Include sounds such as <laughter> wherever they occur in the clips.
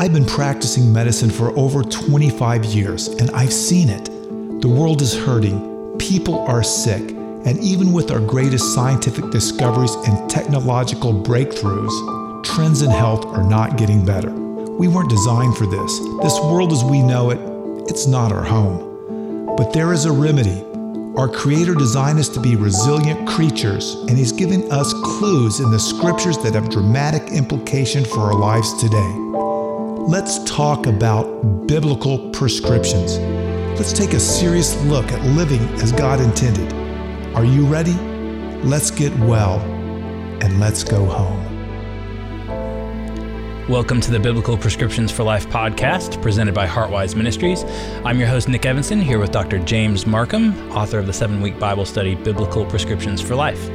I've been practicing medicine for over 25 years and I've seen it. The world is hurting, people are sick, and even with our greatest scientific discoveries and technological breakthroughs, trends in health are not getting better. We weren't designed for this. This world as we know it, it's not our home. But there is a remedy. Our Creator designed us to be resilient creatures, and He's given us clues in the scriptures that have dramatic implication for our lives today. Let's talk about biblical prescriptions. Let's take a serious look at living as God intended. Are you ready? Let's get well and let's go home. Welcome to the Biblical Prescriptions for Life podcast presented by Heartwise Ministries. I'm your host, Nick Evanson, here with Dr. James Marcum, author of the seven week Bible study Biblical Prescriptions for Life.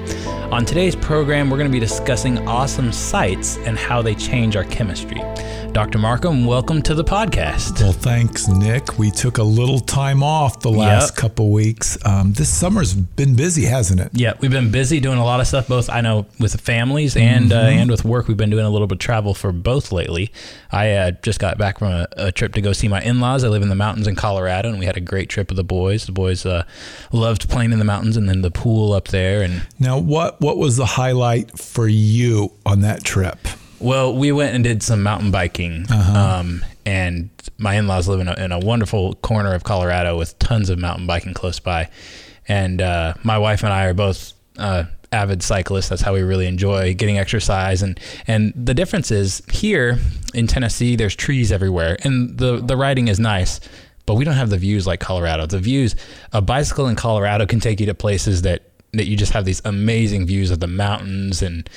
On today's program, we're going to be discussing awesome sights and how they change our chemistry. Dr. Marcum, welcome to the podcast. Well, thanks, Nick. We took a little time off the last yep. couple weeks. Um, this summer's been busy, hasn't it? Yeah, we've been busy doing a lot of stuff. Both I know with families and uh, mm-hmm. uh, and with work. We've been doing a little bit of travel for both lately. I uh, just got back from a, a, trip to go see my in-laws. I live in the mountains in Colorado, and we had a great trip with the boys. The boys uh, loved playing in the mountains and then the pool up there. And now, what what was the highlight for you on that trip? Well, we went and did some mountain biking. Uh-huh. Um, and my in-laws live in a, in a, wonderful corner of Colorado with tons of mountain biking close by. And uh, my wife and I are both uh, avid cyclists. That's how we really enjoy getting exercise. And and the difference is here in Tennessee, there's trees everywhere, and the the riding is nice. But we don't have the views like Colorado. The views, a bicycle in Colorado can take you to places that that you just have these amazing views of the mountains and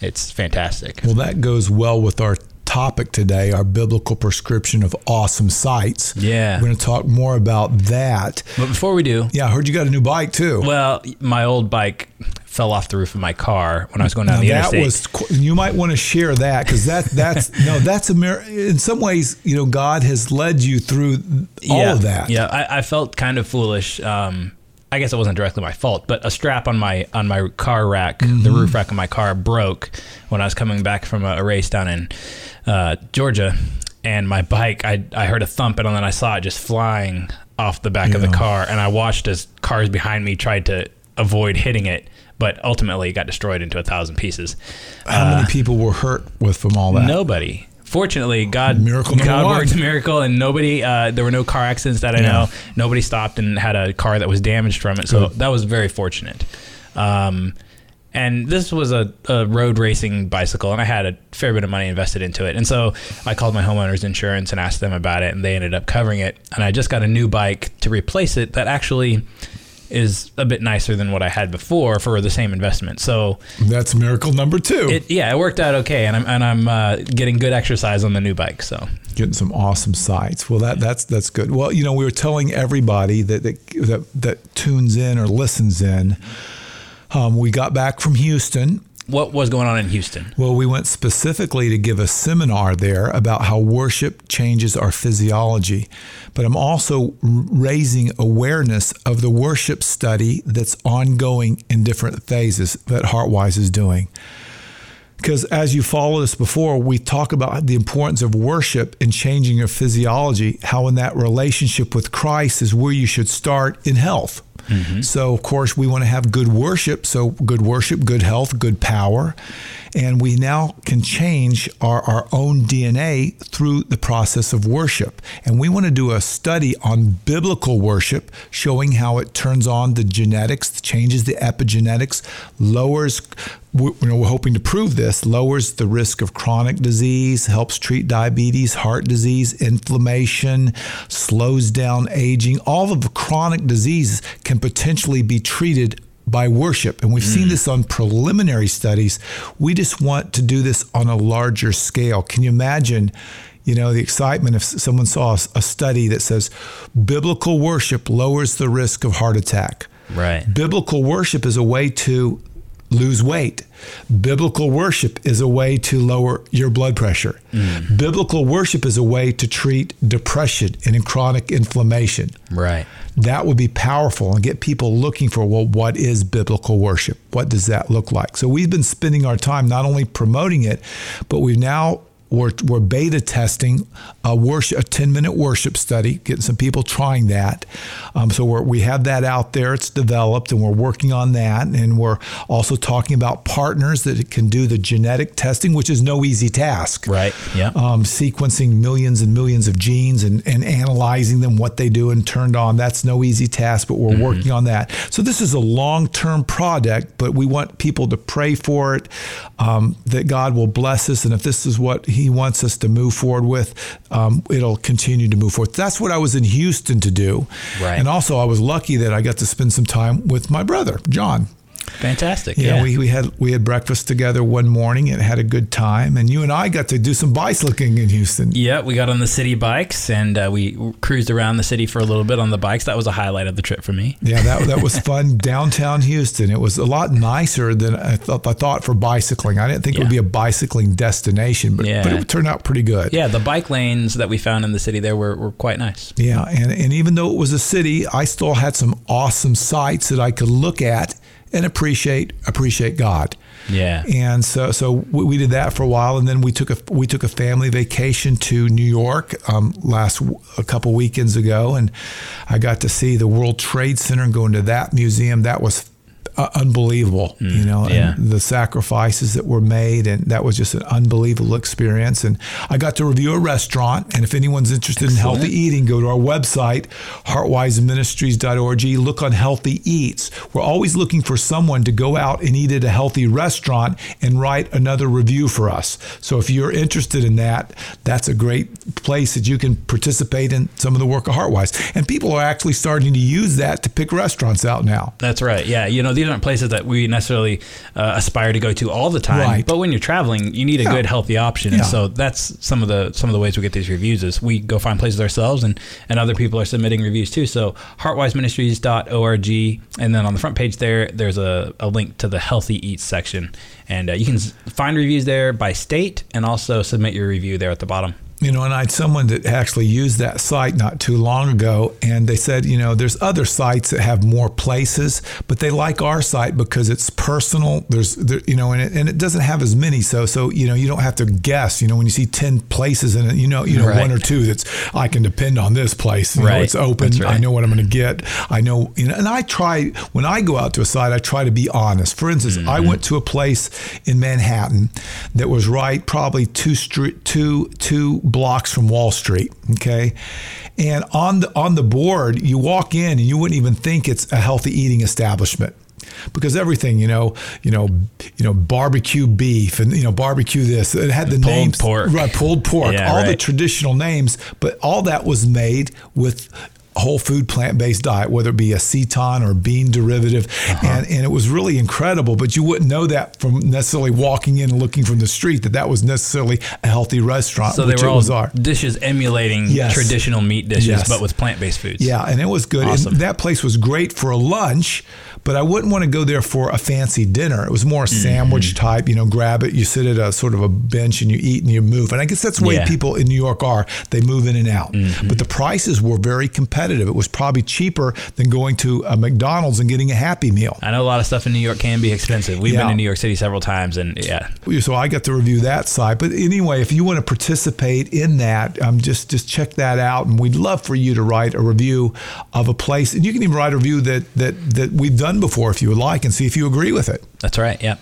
it's fantastic. Well, that goes well with our topic today, our biblical prescription of awesome sights. Yeah. We're going to talk more about that. But before we do, yeah, I heard you got a new bike too. Well, my old bike fell off the roof of my car when I was going down now the that interstate. Was, you might want to share that because that that's <laughs> no that's a in some ways you know God has led you through all yeah, of that. Yeah, I, I, felt kind of foolish. Um, I guess it wasn't directly my fault, but a strap on my on my car rack, mm-hmm. the roof rack of my car, broke when I was coming back from a, a race down in uh, Georgia, and my bike, I I heard a thump, and then I saw it just flying off the back yeah. of the car, and I watched as cars behind me tried to avoid hitting it, but ultimately it got destroyed into a thousand pieces. How uh, many people were hurt with from all that? Nobody fortunately, God miracle God one. worked a miracle, and nobody uh, there were no car accidents that I yeah. know. Nobody stopped and had a car that was damaged from it, so Good. that was very fortunate. Um, and this was a, a, road racing bicycle, and I had a fair bit of money invested into it. And so I called my homeowner's insurance and asked them about it, and they ended up covering it. And I just got a new bike to replace it that actually is a bit nicer than what I had before for the same investment. So that's miracle number two. It, yeah, it worked out okay, and I'm and I'm uh, getting good exercise on the new bike. So getting some awesome sights. Well, that that's that's good. Well, you know, we were telling everybody that that that, that tunes in or listens in. Um, we got back from Houston what was going on in Houston? Well, we went specifically to give a seminar there about how worship changes our physiology. But I'm also raising awareness of the worship study that's ongoing in different phases that Heartwise is doing. Because as you followed us before, we talk about the importance of worship in changing your physiology, how in that relationship with Christ is where you should start in health. Mm-hmm. So, of course, we want to have good worship. So, good worship, good health, good power. And we now can change our, our own DNA through the process of worship. And we want to do a study on biblical worship, showing how it turns on the genetics, changes the epigenetics, lowers we're, we're hoping to prove this lowers the risk of chronic disease, helps treat diabetes, heart disease, inflammation, slows down aging. All of the chronic diseases can potentially be treated by worship. And we've mm. seen this on preliminary studies. We just want to do this on a larger scale. Can you imagine? You know, the excitement if someone saw a study that says biblical worship lowers the risk of heart attack. Right. Biblical worship is a way to lose weight. Biblical worship is a way to lower your blood pressure. Mm. Biblical worship is a way to treat depression and chronic inflammation. Right. That would be powerful and get people looking for, well, what is biblical worship? What does that look like? So we've been spending our time not only promoting it, but we've now we're, we're beta testing a worship, a 10 minute worship study, getting some people trying that. Um, so we're, we have that out there. It's developed and we're working on that. And we're also talking about partners that can do the genetic testing, which is no easy task. Right. Yeah. Um, sequencing millions and millions of genes and, and analyzing them, what they do and turned on. That's no easy task, but we're mm-hmm. working on that. So this is a long term product, but we want people to pray for it, um, that God will bless us. And if this is what he wants us to move forward with, um, it'll continue to move forward. That's what I was in Houston to do. Right. And also, I was lucky that I got to spend some time with my brother, John. Fantastic. Yeah, yeah, we, we had we had breakfast together one morning and had a good time. And you and I got to do some bicycling in Houston. Yeah, we got on the city bikes and uh, we cruised around the city for a little bit on the bikes. That was a highlight of the trip for me. Yeah, that, that was <laughs> fun. Downtown Houston. It was a lot nicer than I thought. I thought for bicycling. I didn't think yeah. it would be a bicycling destination, but, yeah. but it turned out pretty good. Yeah, the bike lanes that we found in the city there were, were quite nice. Yeah, and and even though it was a city, I still had some awesome sights that I could look at and appreciate appreciate God. Yeah. And so so we, did that for a while, and then we took a we took a family vacation to New York um, last a couple weekends ago, and I got to see the World Trade Center and go into that museum. That was uh, unbelievable, mm, you know, yeah. the sacrifices that were made. And that was just an unbelievable experience. And I got to review a restaurant. And if anyone's interested Excellent. in healthy eating, go to our website, heartwiseministries.org. Look on healthy eats. We're always looking for someone to go out and eat at a healthy restaurant and write another review for us. So if you're interested in that, that's a great place that you can participate in some of the work of Heartwise. And people are actually starting to use that to pick restaurants out now. That's right. Yeah. You know, the these aren't places that we necessarily uh, aspire to go to all the time. Right. But when you're traveling, you need a yeah. good, healthy option. Yeah. And so that's some of the some of the ways we get these reviews is we go find places ourselves, and and other people are submitting reviews too. So heartwiseministries.org, and then on the front page there, there's a, a link to the healthy eats section, and uh, you can find reviews there by state, and also submit your review there at the bottom you know, and I had someone that actually used that site not too long ago, and they said, you know, there's other sites that have more places, but they like our site because it's personal. There's, there, you know, and it, and it doesn't have as many, so so you know, you don't have to guess. You know, when you see ten places in it, you know, you know, right. one or two that's I can depend on this place. You right. know, it's open. Right. I know what I'm going to get. I know, you know, and I try when I go out to a site, I try to be honest. For instance, mm-hmm. I went to a place in Manhattan that was right, probably two street, two two blocks from Wall Street. Okay. And on the on the board, you walk in and you wouldn't even think it's a healthy eating establishment because everything, you know, you know, you know, barbecue beef and you know, barbecue this. It had the pulled names, pork. right? Pulled pork, yeah, all right. the traditional names, but all that was made with whole food plant based diet, whether it be a seitan or bean derivative. Uh-huh. And, and it was really incredible, but you wouldn't know that from necessarily walking in and looking from the street that that was necessarily a healthy restaurant. So they were all dishes emulating yes. traditional meat dishes, yes. but with plant based foods. Yeah, and it was good. Awesome. And that place was great for a lunch, but I wouldn't want to go there for a fancy dinner. It was more a sandwich mm-hmm. type, you know, grab it, you sit at a sort of a bench and you eat and you move. And I guess that's the way yeah. people in New York are. They move in and out. Mm-hmm. But the prices were very competitive. It was probably cheaper than going to a McDonald's and getting a Happy Meal. I know a lot of stuff in New York can be expensive. We've yeah. been in New York City several times, and yeah. So I got to review that side. But anyway, if you want to participate in that, um, just just check that out, and we'd love for you to write a review of a place, and you can even write a review that that that we've done before if you would like, and see if you agree with it. That's right. Yeah.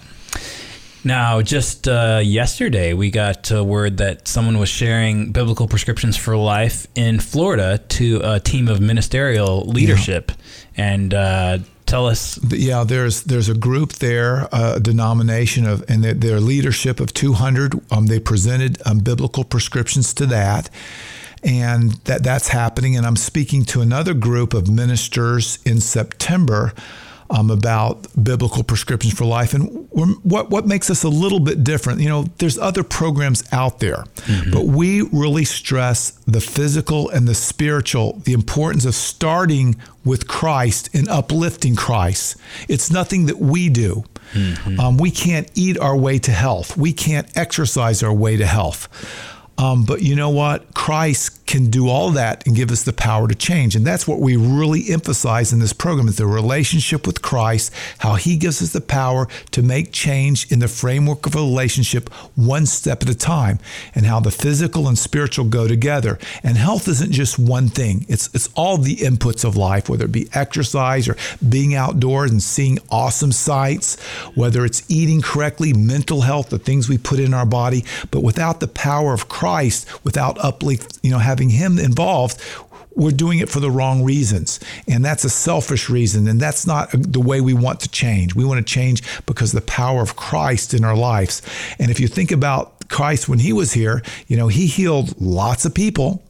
Now, just uh, yesterday, we got uh, word that someone was sharing biblical prescriptions for life in Florida to a team of ministerial leadership, yeah. and uh, tell us. Yeah, there's there's a group there, a denomination of, and their, their leadership of 200. Um, they presented um, biblical prescriptions to that and that that's happening. And I'm speaking to another group of ministers in September um, about biblical prescriptions for life. And what what makes us a little bit different, you know, there's other programs out there, mm-hmm. but we really stress the physical and the spiritual, the importance of starting with Christ and uplifting Christ. It's nothing that we do. Mm-hmm. Um, we can't eat our way to health. We can't exercise our way to health. Um, but you know what? Christ can do all that and give us the power to change. And that's what we really emphasize in this program is the relationship with Christ, how he gives us the power to make change in the framework of a relationship one step at a time and how the physical and spiritual go together. And health isn't just one thing. It's it's all the inputs of life, whether it be exercise or being outdoors and seeing awesome sights, whether it's eating correctly, mental health, the things we put in our body, but without the power of Christ, without uplift, you know, having him involved, we're doing it for the wrong reasons. And that's a selfish reason. And that's not the way we want to change. We want to change because of the power of Christ in our lives. And if you think about Christ when he was here, you know, he healed lots of people.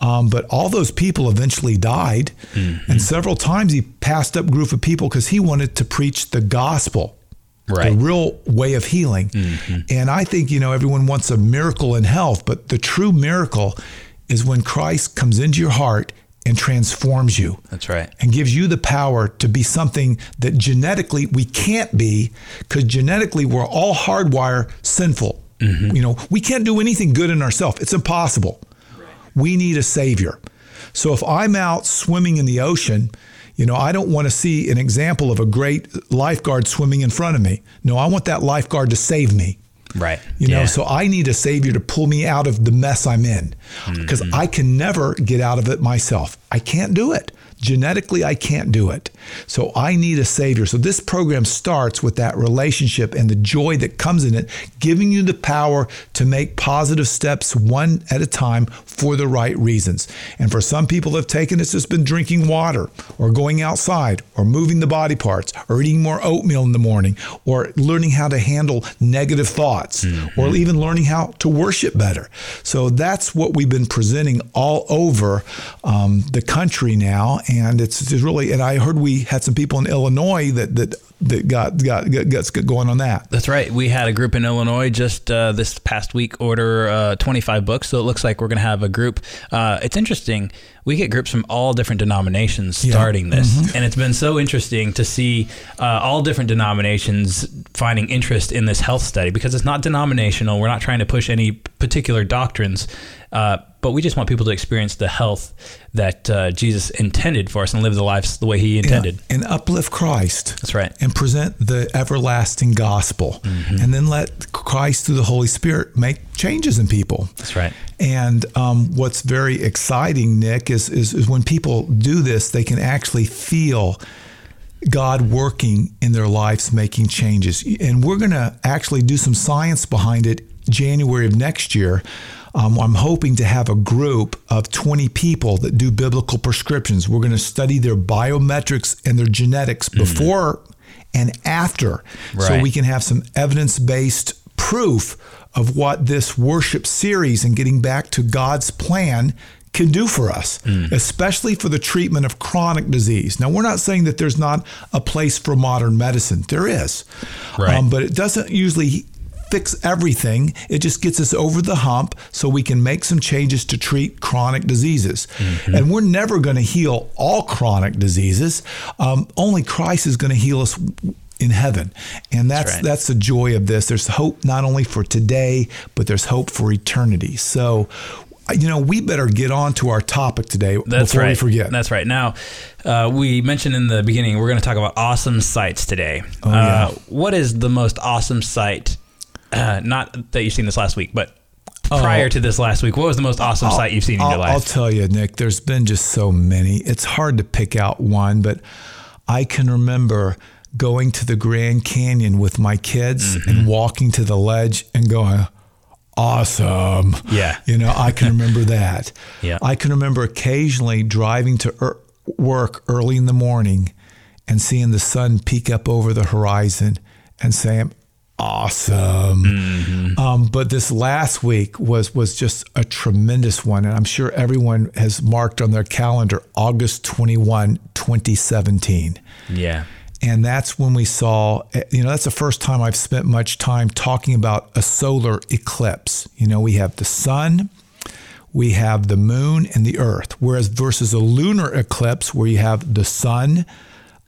Um, but all those people eventually died. Mm-hmm. And several times he passed up a group of people because he wanted to preach the gospel. Right. The real way of healing. Mm-hmm. And I think, you know, everyone wants a miracle in health, but the true miracle is when Christ comes into your heart and transforms you. That's right. And gives you the power to be something that genetically we can't be because genetically we're all hardwired sinful. Mm-hmm. You know, we can't do anything good in ourselves. It's impossible. Right. We need a savior. So if I'm out swimming in the ocean, you know, I don't want to see an example of a great lifeguard swimming in front of me. No, I want that lifeguard to save me. Right. You know, so I need a savior to pull me out of the mess I'm in because mm-hmm. I can never get out of it myself. I can't do it. Genetically, I can't do it. So I need a savior. So this program starts with that relationship and the joy that comes in it, giving you the power to make positive steps one at a time for the right reasons. And for some people have taken it's just been drinking water or going outside or moving the body parts or eating more oatmeal in the morning or learning how to handle negative thoughts mm-hmm. or even learning how to worship better. So that's what we've been presenting all over um, the country now and it's just really. And I heard we had some people in Illinois that that that got got got, going on that. That's right. We had a group in Illinois just uh, this past week order uh, 25 books. So it looks like we're going to have a group. Uh, it's interesting. We get groups from all different denominations starting yeah. this, mm-hmm. and it's been so interesting to see uh, all different denominations finding interest in this health study because it's not denominational. We're not trying to push any particular doctrines. Uh, but we just want people to experience the health that uh, Jesus intended for us and live the lives the way He intended. Yeah, and uplift Christ. That's right. And present the everlasting gospel. Mm-hmm. And then let Christ through the Holy Spirit make changes in people. That's right. And um, what's very exciting, Nick, is, is, is when people do this, they can actually feel God working in their lives, making changes. And we're going to actually do some science behind it January of next year um, I'm hoping to have a group of 20 people that do biblical prescriptions. We're going to study their biometrics and their genetics mm-hmm. before. And after, right. so we can have some evidence based proof of what this worship series and getting back to God's plan can do for us, mm. especially for the treatment of chronic disease. Now, we're not saying that there's not a place for modern medicine. There is. Right. Um, but it doesn't usually fix everything. It just gets us over the hump so we can make some changes to treat chronic diseases. Mm-hmm. And we're never going to heal all chronic diseases. Um, only Christ is going to heal us in heaven. And that's that's, right. that's the joy of this. There's hope not only for today, but there's hope for eternity. So you know, we better get on to our topic today That's before right. we forget. That's right. Now, uh, we mentioned in the beginning we're going to talk about awesome sights today. Oh, yeah. uh, what is the most awesome sight uh, <clears throat> not that you've seen this last week, but prior oh, to this last week, what was the most awesome I'll, sight you've seen in I'll, your life? I'll tell you, Nick, there's been just so many. It's hard to pick out one, but I can remember going to the Grand Canyon with my kids mm-hmm. and walking to the ledge and going, awesome. Yeah. You know, I can remember <laughs> that. yeah. I can remember occasionally driving to er- work early in the morning and seeing the sun peek up over the horizon and saying, awesome. Mm-hmm. Um, but this last week was was just a tremendous one, and I'm sure everyone has marked on their calendar August 21, 2017. Yeah. And that's when we saw, eh, you know, that's the first time I've spent much time talking about a solar eclipse. You know, we have the sun, we have the moon, and the earth. Whereas versus a lunar eclipse, where you have the sun,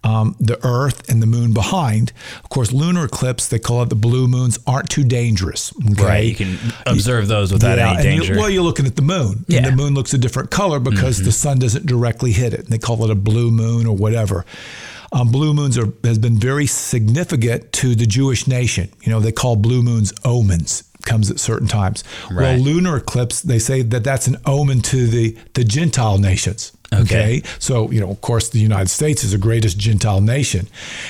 um, the Earth and the Moon behind. Of course, lunar eclipse they call it the blue moons aren't too dangerous. Okay? Right. You can observe those without Yeah, any and you- danger. well, you're looking at the moon. Yeah. Mm-hmm. And the moon looks a different color because the sun doesn't directly hit it. And they call it a blue moon or whatever. Um, blue moons are, has been very significant to the Jewish nation. You know, they call blue moons omens. Comes at certain times. Well, lunar eclipse, they say that that's an omen to the the Gentile nations. Okay. So, you know, of course, the United States is the greatest Gentile nation.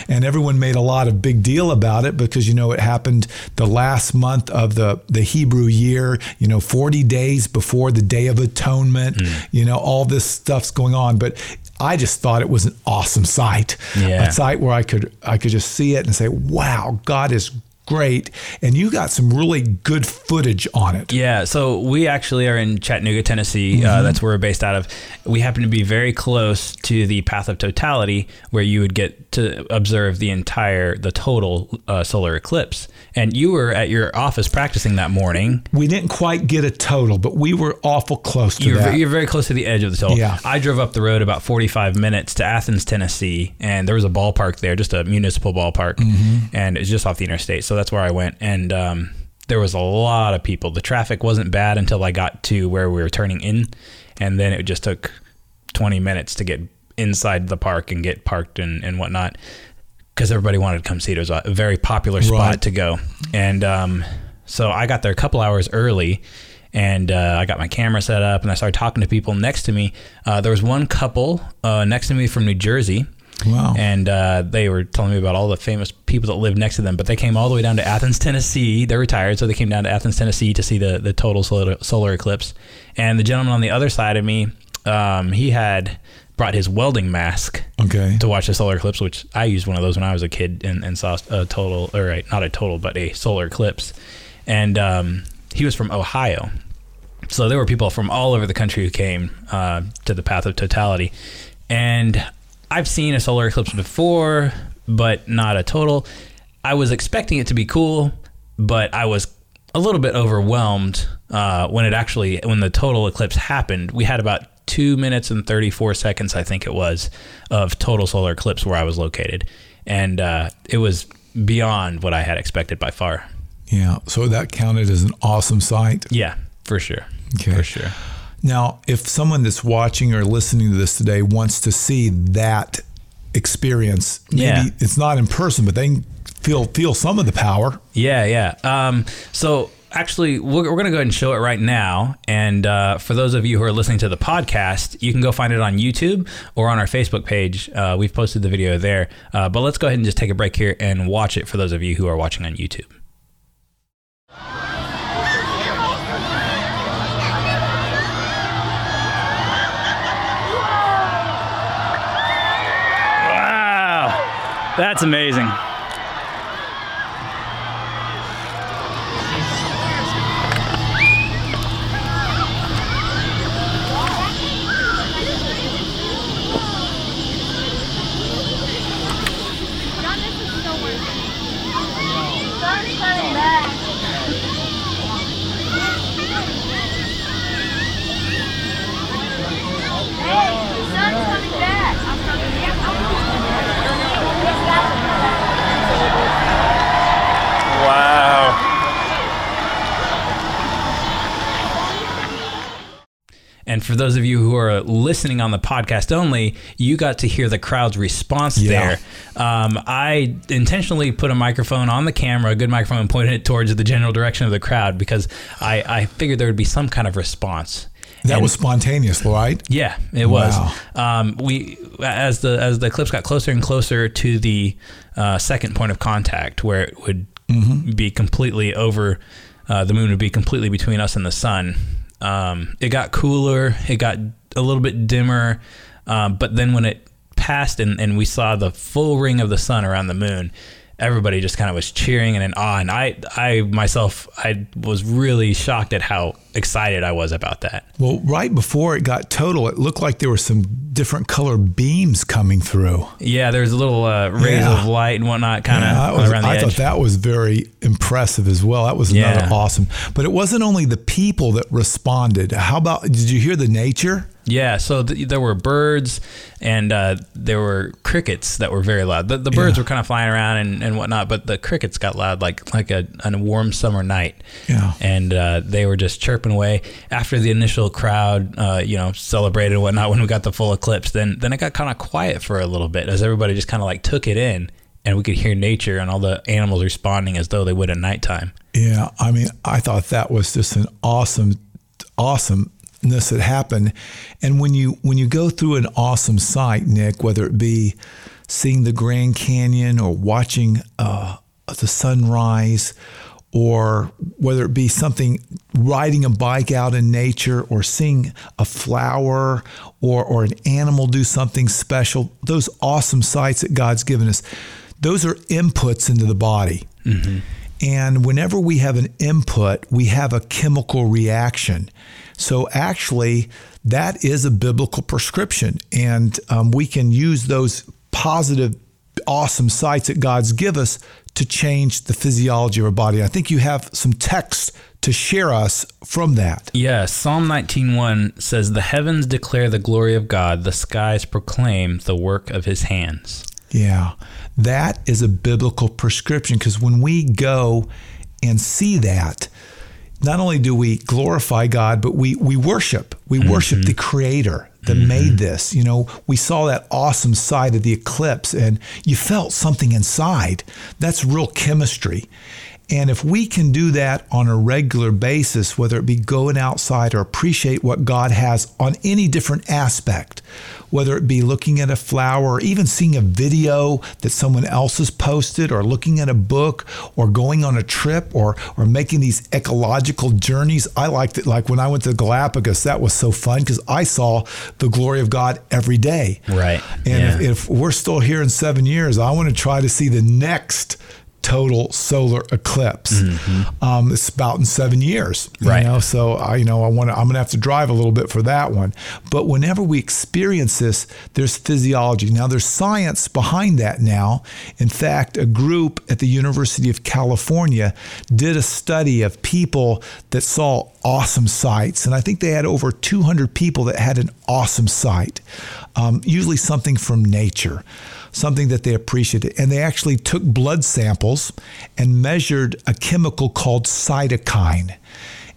And everyone made a lot of big deal about it because, you know, it happened the last month of the, the Hebrew year, you know, 40 days before the Day of Atonement. Mm. You know, all this stuff's going on. But I just thought it was an awesome sight. Yeah. A sight where I could I could just see it and say, wow, God is great. And you got some really good footage on it. Yeah, so we actually are in Chattanooga, Tennessee. Mm-hmm. Uh, that's where we're based out of. We happen to be very close to the path of totality, where you would get to observe the entire, the total uh, solar eclipse. And you were at your office practicing that morning. We didn't quite get a total, but we were awful close to You're, that. you're very close to the edge of the total. Yeah. I drove up the road about 45 minutes to Athens, Tennessee, and there was a ballpark there, just a municipal ballpark, Mm-hmm. and it's just off the interstate. So that's where I went, and um, there was a lot of people. The traffic wasn't bad until I got to where we were turning in, and then it just took 20 minutes to get inside the park and get parked and, and whatnot because everybody wanted to come see it. It was a very popular spot Right. to go. And um, so I got there a couple hours early and uh, I got my camera set up and I started talking to people next to me. Uh, there was one couple uh, next to me from New Jersey. Wow. And uh, they were telling me about all the famous people that lived next to them, but they came all the way down to Athens, Tennessee. They're retired, so they came down to Athens, Tennessee to see the, the total solar, solar eclipse. And the gentleman on the other side of me, um, he had brought his welding mask okay. to watch the solar eclipse, which I used one of those when I was a kid and, and saw a total, or right, not a total, but a solar eclipse. And um, he was from Ohio. So there were people from all over the country who came uh, to the path of totality. And I've seen a solar eclipse before, but not a total. I was expecting it to be cool, but I was a little bit overwhelmed uh, when it actually, when the total eclipse happened. We had about two minutes and 34 seconds, I think it was, of total solar eclipse where I was located. And uh, it was beyond what I had expected by far. Yeah. So that counted as an awesome sight. Yeah, for sure. Okay. For sure. Now, if someone that's watching or listening to this today wants to see that experience, maybe Yeah. it's not in person, but they feel feel some of the power. Yeah, yeah. Um, so actually, we're, we're going to go ahead and show it right now. And uh, for those of you who are listening to the podcast, you can go find it on YouTube or on our Facebook page. Uh, we've posted the video there. Uh, but let's go ahead and just take a break here and watch it for those of you who are watching on YouTube. That's amazing. And for those of you who are listening on the podcast only, you got to hear the crowd's response Yeah. there. Um, I intentionally put a microphone on the camera, a good microphone, and pointed it towards the general direction of the crowd because I, I figured there would be some kind of response. That And- was spontaneous, right? yeah, it was. Um, we as the as the clips got closer and closer to the uh, second point of contact, where it would be completely over, uh, the moon would be completely between us and the sun. Um, it got cooler. It got a little bit dimmer, um, but then when it passed and, and we saw the full ring of the sun around the moon, everybody just kind of was cheering and in awe. And I, I myself, I was really shocked at how excited I was about that. Well, right before it got total, it looked like there were some different color beams coming through. Yeah, there's a little uh, rays Yeah. of light and whatnot kind of Yeah, that was- around the I edge. thought that was very impressive as well. That was another Yeah. awesome. But it wasn't only the people that responded. How about did you hear the nature? Yeah, so th- there were birds and uh, there were crickets that were very loud. The, the birds Yeah. were kind of flying around and, and whatnot, but the crickets got loud like like a, on a warm summer night. Yeah. And uh, they were just chirping away. After the initial crowd, uh, you know, celebrated and whatnot <laughs> when we got the full eclipse, then then it got kind of quiet for a little bit as everybody just kind of like took it in and we could hear nature and all the animals responding as though they would at nighttime. Yeah, I mean, I thought that was just an awesome, awesomeness that happened. And when you when you go through an awesome sight, Nick, whether it be seeing the Grand Canyon or watching uh, the sunrise, or whether it be something riding a bike out in nature, or seeing a flower, or or an animal do something special, those awesome sights that God's given us, those are inputs into the body. And whenever we have an input, we have a chemical reaction. So actually, that is a biblical prescription. And um, we can use those positive, awesome sights that God's give us to change the physiology of our body. I think you have some text to share us from that. Yeah, Psalm 19:1 says the heavens declare the glory of God, the skies proclaim the work of his hands. Yeah, that is a biblical prescription because when we go and see that, not only do we glorify God, but we we worship. We mm-hmm. worship the Creator that mm-hmm. made this. You know, we saw that awesome side of the eclipse, and you felt something inside. That's real chemistry. And if we can do that on a regular basis, whether it be going outside or appreciate what God has on any different aspect, whether it be looking at a flower or even seeing a video that someone else has posted or looking at a book or going on a trip or or making these ecological journeys. I liked it like when I went to the Galapagos, that was so fun because I saw the glory of God every day. Right. And if, if we're still here in seven years, I want to try to see the next total solar eclipse. Um, it's about in seven years, you Mm-hmm. Right. know. So I, you know, I want to. I'm going to have to drive a little bit for that one. But whenever we experience this, there's physiology. Now there's science behind that. Now, in fact, a group at the University of California did a study of people that saw awesome sights, and I think they had over 200 people that had an awesome sight. Um, usually something from nature something that they appreciated. And they actually took blood samples and measured a chemical called cytokine.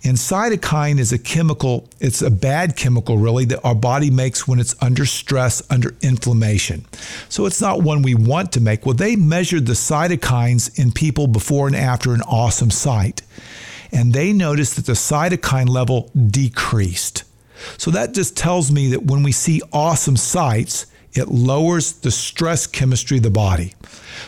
And cytokine is a chemical, it's a bad chemical really that our body makes when it's under stress, under inflammation. So it's not one we want to make. Well, they measured the cytokines in people before and after an awesome sight. And they noticed that the cytokine level decreased. So that just tells me that when we see awesome sights, it lowers the stress chemistry of the body.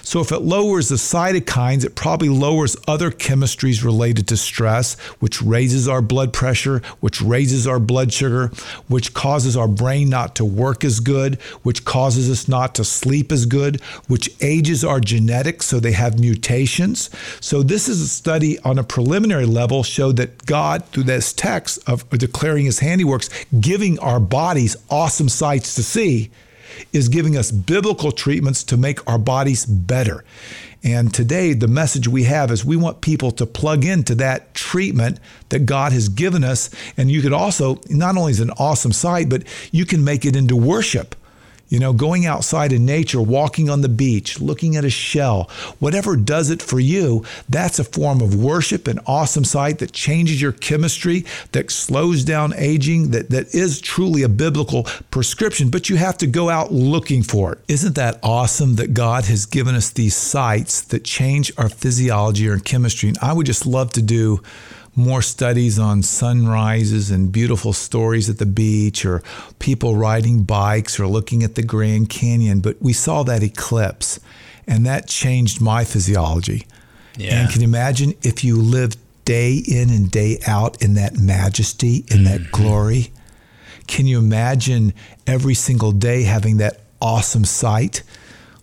So if it lowers the cytokines, it probably lowers other chemistries related to stress, which raises our blood pressure, which raises our blood sugar, which causes our brain not to work as good, which causes us not to sleep as good, which ages our genetics so they have mutations. So this is a study on a preliminary level showed that God through this text of declaring his handiworks, giving our bodies awesome sights to see is giving us biblical treatments to make our bodies better. And today, the message we have is we want people to plug into that treatment that God has given us. And you could also, not only is it an awesome sight, but you can make it into worship. You know, going outside in nature, walking on the beach, looking at a shell, whatever does it for you, that's a form of worship, an awesome sight that changes your chemistry, that slows down aging, that, that is truly a biblical prescription, but you have to go out looking for it. Isn't that awesome that God has given us these sights that change our physiology or chemistry? And I would just love to do more studies on sunrises and beautiful stories at the beach or people riding bikes or looking at the Grand Canyon. But we saw that eclipse and that changed my physiology. Yeah. And can you imagine if you lived day in and day out in that majesty, in that mm-hmm. glory? Can you imagine every single day having that awesome sight?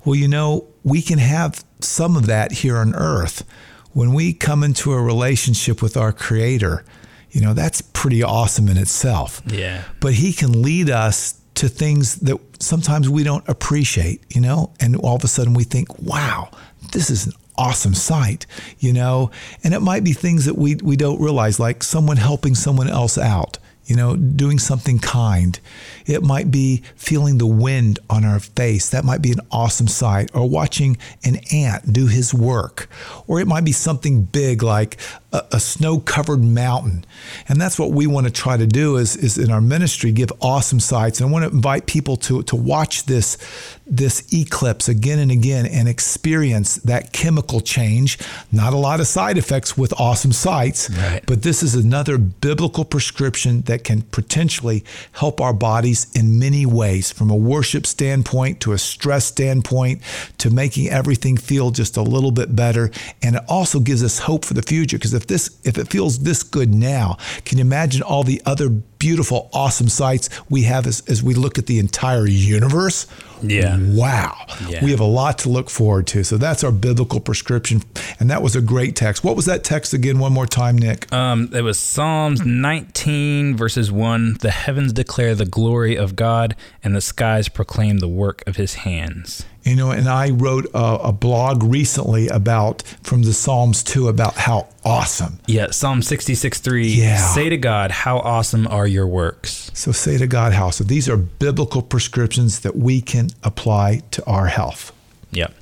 Well, you know, we can have some of that here on earth. When we come into a relationship with our Creator, you know, that's pretty awesome in itself. Yeah. But He can lead us to things that sometimes we don't appreciate, you know, and all of a sudden we think, wow, this is an awesome sight, you know, and it might be things that we, we don't realize, like someone helping someone else out. You know, doing something kind. It might be feeling the wind on our face. That might be an awesome sight. Or watching an ant do his work. Or it might be something big like a, a snow covered mountain. And that's what we want to try to do is, is in our ministry, give awesome sights. And I want to invite people to, to watch this, this eclipse again and again and experience that chemical change. Not a lot of side effects with awesome sights, Right. but this is another biblical prescription that can potentially help our bodies in many ways from a worship standpoint to a stress standpoint to making everything feel just a little bit better and it also gives us hope for the future because if this if it feels this good now can you imagine all the other beautiful awesome sights we have as, as we look at the entire universe Yeah. wow Yeah. we have a lot to look forward to so that's our biblical prescription and that was a great text what was that text again one more time nick Um, it was Psalms 19, verses 1. The heavens declare the glory of God, and the skies proclaim the work of his hands. You know, and I wrote a, a blog recently about from the Psalms too about how awesome. Yeah, Psalm 66, 3. Yeah. Say to God, How awesome are your works. So say to God, how. So these are biblical prescriptions that we can apply to our health. Yep.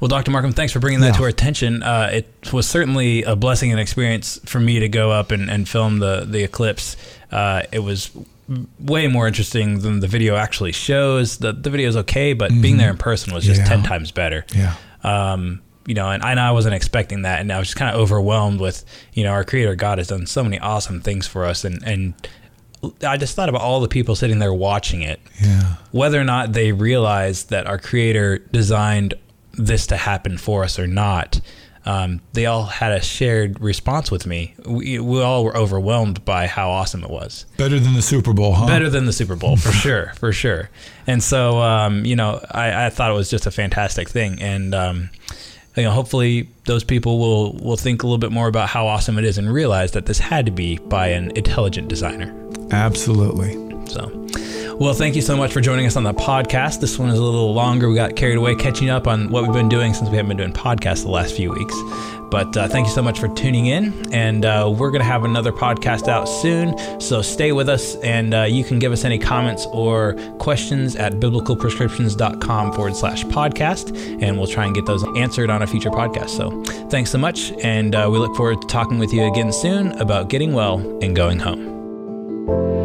Well, Dr. Marcum, thanks for bringing that Yeah. to our attention. Uh, it was certainly a blessing and experience for me to go up and, and film the, the eclipse. Uh, it was way more interesting than the video actually shows. The, the video is okay, but being there in person was just Yeah. 10 times better. Yeah. Um, you know, and I, and I wasn't expecting that. And I was just kind of overwhelmed with, you know, our creator God has done so many awesome things for us. And, and I just thought about all the people sitting there watching it Yeah. whether or not they realize that our creator designed this to happen for us or not, um, they all had a shared response with me. We, we all were overwhelmed by how awesome it was. Better than the Super Bowl, huh? Better than the Super Bowl, for <laughs> sure, for sure. And so, um, you know, I, I thought it was just a fantastic thing. And, um, you know, hopefully those people will, will think a little bit more about how awesome it is and realize that this had to be by an intelligent designer. Absolutely. So, well, thank you so much for joining us on the podcast. This one is a little longer. We got carried away catching up on what we've been doing since we haven't been doing podcasts the last few weeks. But uh, thank you so much for tuning in. And uh, we're going to have another podcast out soon. So stay with us and uh, you can give us any comments or questions at biblicalprescriptions.com forward slash podcast. And we'll try and get those answered on a future podcast. So thanks so much. And uh, we look forward to talking with you again soon about getting well and going home. Thank you.